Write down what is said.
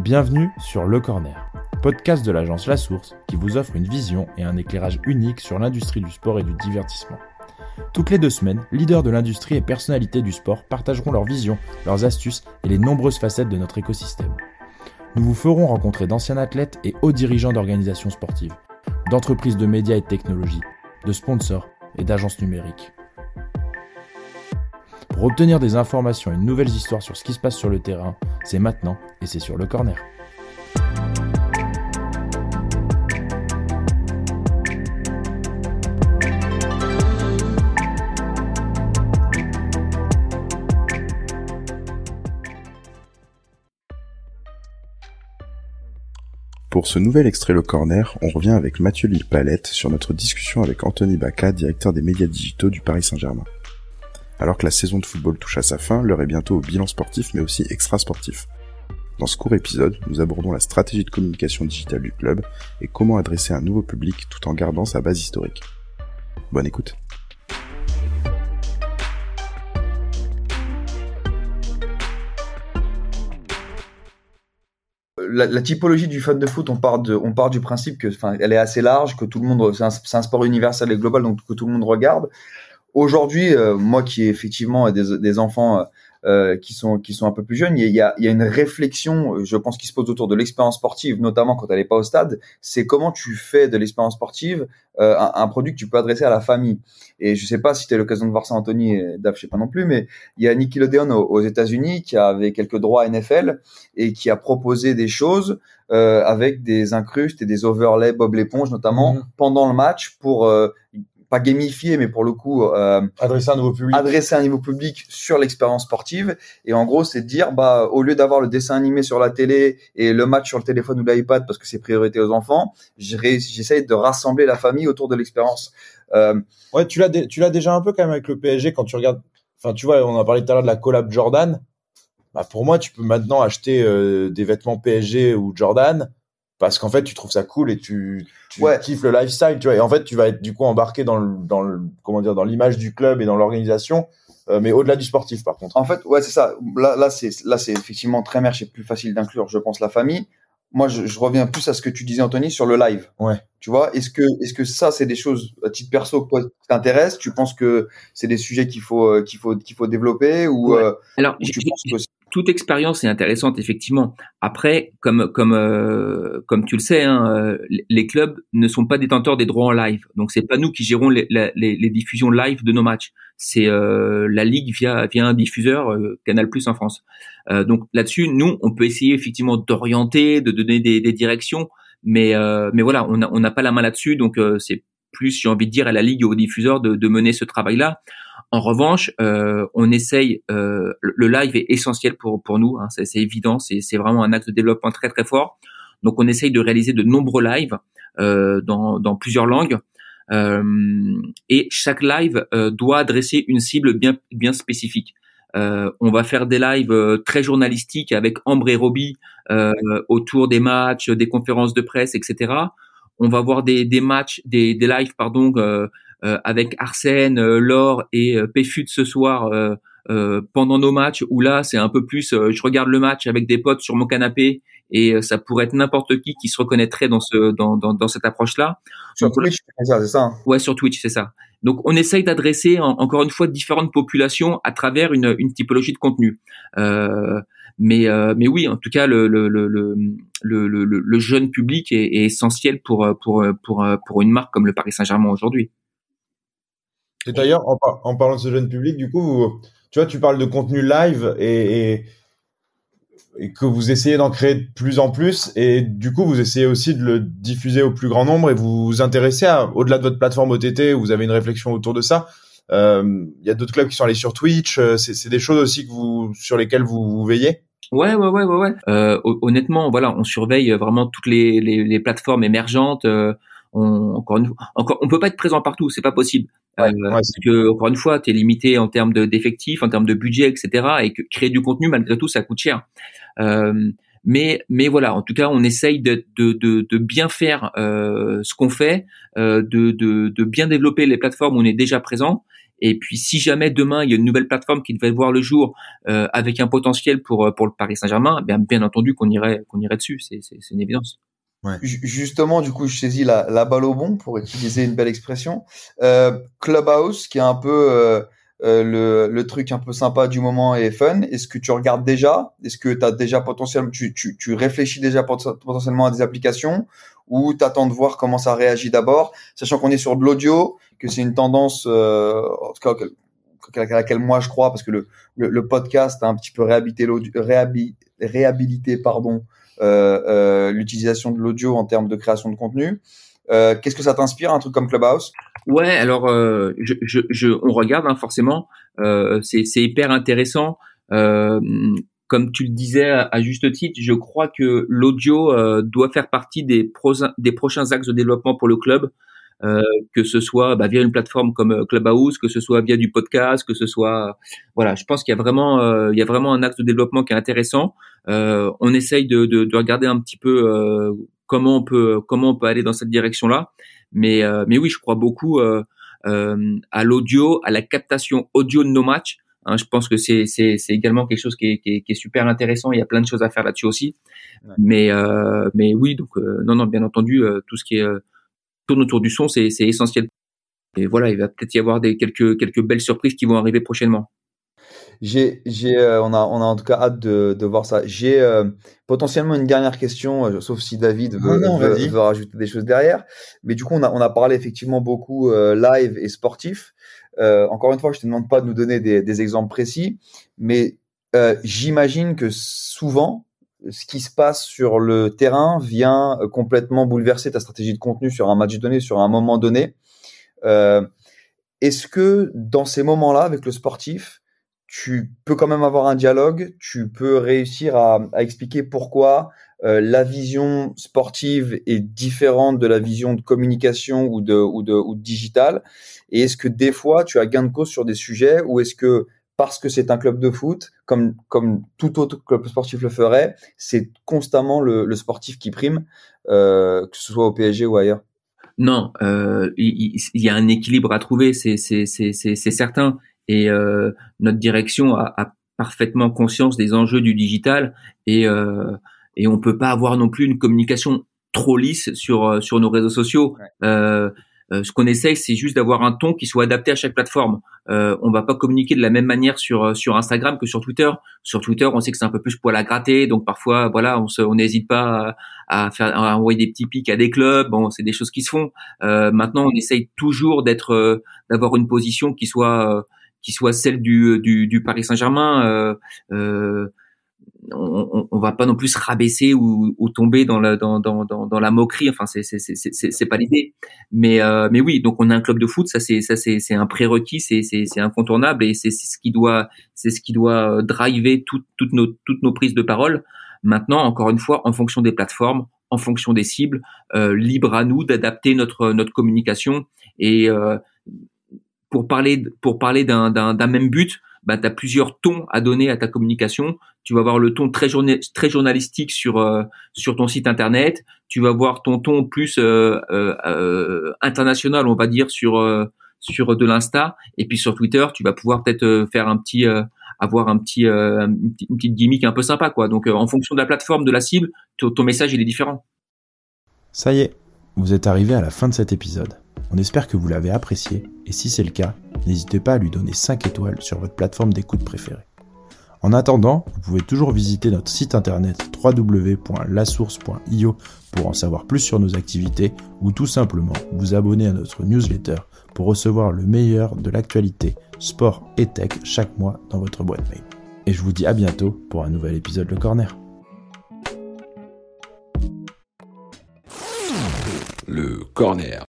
Bienvenue sur Le Corner, podcast de l'agence La Source qui vous offre une vision et un éclairage unique sur l'industrie du sport et du divertissement. Toutes les deux semaines, leaders de l'industrie et personnalités du sport partageront leurs visions, leurs astuces et les nombreuses facettes de notre écosystème. Nous vous ferons rencontrer d'anciens athlètes et hauts dirigeants d'organisations sportives, d'entreprises de médias et de technologies, de sponsors et d'agences numériques. Pour obtenir des informations et de nouvelles histoires sur ce qui se passe sur le terrain, c'est maintenant et c'est sur le corner. Pour ce nouvel extrait Le Corner, on revient avec Mathieu Lille-Palette sur notre discussion avec Anthony Baca, directeur des médias digitaux du Paris Saint-Germain. Alors que la saison de football touche à sa fin, l'heure est bientôt au bilan sportif mais aussi extra-sportif. Dans ce court épisode, nous abordons la stratégie de communication digitale du club et comment adresser un nouveau public tout en gardant sa base historique. Bonne écoute. La, typologie du fan de foot, on part, de, on part du principe que, enfin, elle est assez large, que tout le monde, c'est un, un, sport universel et global, donc que tout le monde regarde. Aujourd'hui, euh, moi qui ai effectivement des, des enfants euh, qui sont qui sont un peu plus jeunes, il y a, il y a une réflexion, je pense, qui se pose autour de l'expérience sportive, notamment quand elle n'est pas au stade. C'est comment tu fais de l'expérience sportive euh, un, un, produit que tu peux adresser à la famille. Et je sais pas si tu as l'occasion de voir ça, Anthony et Dave, je sais pas non plus, mais il y a Nickelodeon aux, aux États-Unis qui avait quelques droits NFL et qui a proposé des choses euh, avec des incrustes et des overlays Bob l'éponge notamment mmh. pendant le match pour euh, pas gamifier, mais pour le coup euh, adresser un nouveau public, adresser un niveau public sur l'expérience sportive. Et en gros, c'est de dire, bah, au lieu d'avoir le dessin animé sur la télé et le match sur le téléphone ou l'iPad parce que c'est priorité aux enfants, j'essaye de rassembler la famille autour de l'expérience. Euh, ouais, tu l'as, tu l'as déjà un peu quand même avec le PSG quand tu regardes. Enfin, tu vois, on a parlé tout à l'heure de la collab Jordan. Bah, pour moi, tu peux maintenant acheter euh, des vêtements PSG ou Jordan parce qu'en fait tu trouves ça cool et tu, tu kiffes le lifestyle tu vois. Et en fait tu vas être du coup embarqué dans le, dans le comment dire dans l'image du club et dans l'organisation euh, mais au-delà du sportif par contre. En fait ouais c'est ça. Là là c'est là c'est effectivement très merch et plus facile d'inclure je pense la famille. Moi je, je, reviens plus à ce que tu disais Anthony sur le live. Ouais. Tu vois est-ce que est-ce que ça c'est des choses à titre perso qui t'intéressent tu penses que c'est des sujets qu'il faut euh, qu'il faut qu'il faut développer ou euh, alors tu penses que toute expérience est intéressante effectivement. Après, comme comme euh, comme tu le sais, hein, euh, les clubs ne sont pas détenteurs des droits en live. Donc c'est pas nous qui gérons les, les, les diffusions live de nos matchs. C'est euh, la ligue via via un diffuseur Canal Plus en France. donc là-dessus, nous, on peut essayer effectivement d'orienter, de donner des, directions, mais mais voilà, on n'a on n'a pas la main là-dessus. Donc c'est plus, j'ai envie de dire, à la ligue et aux diffuseurs de, de mener ce travail-là. En revanche, euh, on essaye. Euh, le live est essentiel pour pour nous. Hein, c'est évident. C'est vraiment un axe de développement très très fort. Donc, on essaye de réaliser de nombreux lives euh, dans dans plusieurs langues. Euh, et chaque live euh, doit adresser une cible bien bien spécifique. Euh, on va faire des lives très journalistiques avec Ambre et Robbie autour des matchs, des conférences de presse, etc. On va voir des, des matchs, des, des lives pardon avec Arsène, euh, Laure et euh, Péfut ce soir pendant nos matchs où là c'est un peu plus je regarde le match avec des potes sur mon canapé et ça pourrait être n'importe qui qui se reconnaîtrait dans ce dans dans, dans cette approche là sur Twitch c'est ça hein. Ouais sur Twitch c'est ça. Donc on essaye d'adresser encore une fois différentes populations à travers une, une typologie de contenu. Euh, mais mais oui en tout cas le le le le, le, le jeune public est, est, essentiel pour pour pour pour une marque comme le Paris Saint-Germain aujourd'hui et d'ailleurs, en, parlant de ce jeune public, du coup, tu vois, tu parles de contenu live et, que vous essayez d'en créer de plus en plus. Et du coup, vous essayez aussi de le diffuser au plus grand nombre et vous vous intéressez à, au-delà de votre plateforme OTT, vous avez une réflexion autour de ça. Euh, il y a d'autres clubs qui sont allés sur Twitch. Euh, c'est des choses aussi que vous, sur lesquelles vous, vous veillez? Ouais, ouais, ouais, ouais. Euh, honnêtement, voilà, on surveille vraiment toutes les, plateformes émergentes. On, encore, on peut pas être présent partout, c'est pas possible. Euh, parce que encore une fois, tu es limité en termes d'effectifs, en termes de budget, etc. Et que créer du contenu, malgré tout, ça coûte cher. Euh, mais, mais voilà, en tout cas, on essaye de, de, de, de bien faire euh, ce qu'on fait, euh, de, de, de bien développer les plateformes où on est déjà présent Et puis si jamais demain il y a une nouvelle plateforme qui devait voir le jour euh, avec un potentiel pour pour le Paris Saint-Germain, bien bien entendu qu'on irait qu'on irait dessus, c'est c'est une évidence. Justement, du coup, je saisis la, la balle au bon pour utiliser une belle expression. Euh, Clubhouse, qui est un peu euh, euh, le, le, truc un peu sympa du moment et fun. Est-ce que tu regardes déjà? Est-ce que tu as déjà potentiellement, tu, tu, tu, réfléchis déjà potentiellement à des applications? Ou t'attends de voir comment ça réagit d'abord, sachant qu'on est sur de l'audio, que c'est une tendance, euh, en tout cas à laquelle moi je crois, parce que le, le, podcast a un petit peu réhabilité, réhabi, réhabilité pardon, l'utilisation de l'audio en termes de création de contenu. Euh, Qu'est-ce que ça t'inspire, un truc comme Clubhouse? Ouais, alors euh, je, je, je, on regarde hein, forcément. Euh, c'est hyper intéressant. Euh, comme tu le disais à, juste titre, je crois que l'audio euh, doit faire partie des, des prochains axes de développement pour le club. Euh, que ce soit bah, via une plateforme comme euh, Clubhouse, que ce soit via du podcast, que ce soit voilà, je pense qu'il y a vraiment euh, il y a vraiment un axe de développement qui est intéressant. Euh, on essaye de, de, de, regarder un petit peu comment on peut comment on peut aller dans cette direction là, mais mais oui, je crois beaucoup à l'audio, à la captation audio de nos matchs. Hein, je pense que c'est c'est également quelque chose qui est, qui est, qui, est, super intéressant. Il y a plein de choses à faire là-dessus aussi. Mais mais oui, donc non non, bien entendu, tout ce qui est tourne autour du son, c'est essentiel. Et voilà, il va peut-être y avoir des quelques quelques belles surprises qui vont arriver prochainement. J'ai, j'ai, euh, on a, on a en tout cas hâte de, de voir ça. J'ai euh, potentiellement une dernière question, euh, sauf si David veut, veut, rajouter des choses derrière. Mais du coup, on a, on a parlé effectivement beaucoup live et sportif. encore une fois, je te demande pas de nous donner des, des exemples précis, mais j'imagine que souvent, ce qui se passe sur le terrain vient euh, complètement bouleverser ta stratégie de contenu sur un match donné, sur un moment donné. Euh, Est-ce que dans ces moments-là, avec le sportif, tu peux quand même avoir un dialogue, tu peux réussir à, expliquer pourquoi euh, la vision sportive est différente de la vision de communication ou de, ou de, ou de digital? Et est-ce que des fois, tu as gain de cause sur des sujets ou est-ce que parce que c'est un club de foot, comme, comme tout autre club sportif le ferait, c'est constamment le, le, sportif qui prime, euh, que ce soit au PSG ou ailleurs. Non, euh, il, y a un équilibre à trouver, c'est certain. Et euh, notre direction a, a, parfaitement conscience des enjeux du digital et, et on peut pas avoir non plus une communication trop lisse sur sur nos réseaux sociaux. Ouais. Euh, euh, ce qu'on essaye, c'est juste d'avoir un ton qui soit adapté à chaque plateforme. Euh, on va pas communiquer de la même manière sur euh, sur Instagram que sur Twitter. Sur Twitter, on sait que c'est un peu plus poil à gratter, donc parfois, voilà, on n'hésite pas à, faire à envoyer des petits pics à des clubs. Bon, c'est des choses qui se font. Euh, maintenant, on essaye toujours d'être, euh, d'avoir une position qui soit qui soit celle du, du, du Paris Saint-Germain. Euh, on, on, va pas non plus se rabaisser ou, ou tomber dans la dans, dans, dans, la moquerie. Enfin, c'est c'est c'est c'est pas l'idée. Mais euh, mais oui, donc on a un club de foot, ça c'est ça c'est c'est un prérequis, c'est c'est c'est incontournable et c'est ce qui doit c'est ce qui doit euh, driver toutes toutes nos toutes nos prises de parole. Maintenant, encore une fois, en fonction des plateformes, en fonction des cibles, euh, libre à nous d'adapter notre notre communication et euh, pour parler pour parler d'un d'un même but bah, tu as plusieurs tons à donner à ta communication. Tu vas avoir le ton très, très journalistique sur, euh, sur ton site internet. Tu vas avoir ton ton plus euh, euh, international, on va dire, sur, sur de l'Insta. Et puis sur Twitter, tu vas pouvoir peut-être faire un petit avoir un petit une petite gimmick un peu sympa quoi. Donc en fonction de la plateforme, de la cible, ton message il est différent. Ça y est, vous êtes arrivé à la fin de cet épisode. On espère que vous l'avez apprécié et si c'est le cas, n'hésitez pas à lui donner 5 étoiles sur votre plateforme d'écoute préférée. En attendant, vous pouvez toujours visiter notre site internet www.lasource.io pour en savoir plus sur nos activités ou tout simplement vous abonner à notre newsletter pour recevoir le meilleur de l'actualité sport et tech chaque mois dans votre boîte mail. Et je vous dis à bientôt pour un nouvel épisode Le Corner. Le Corner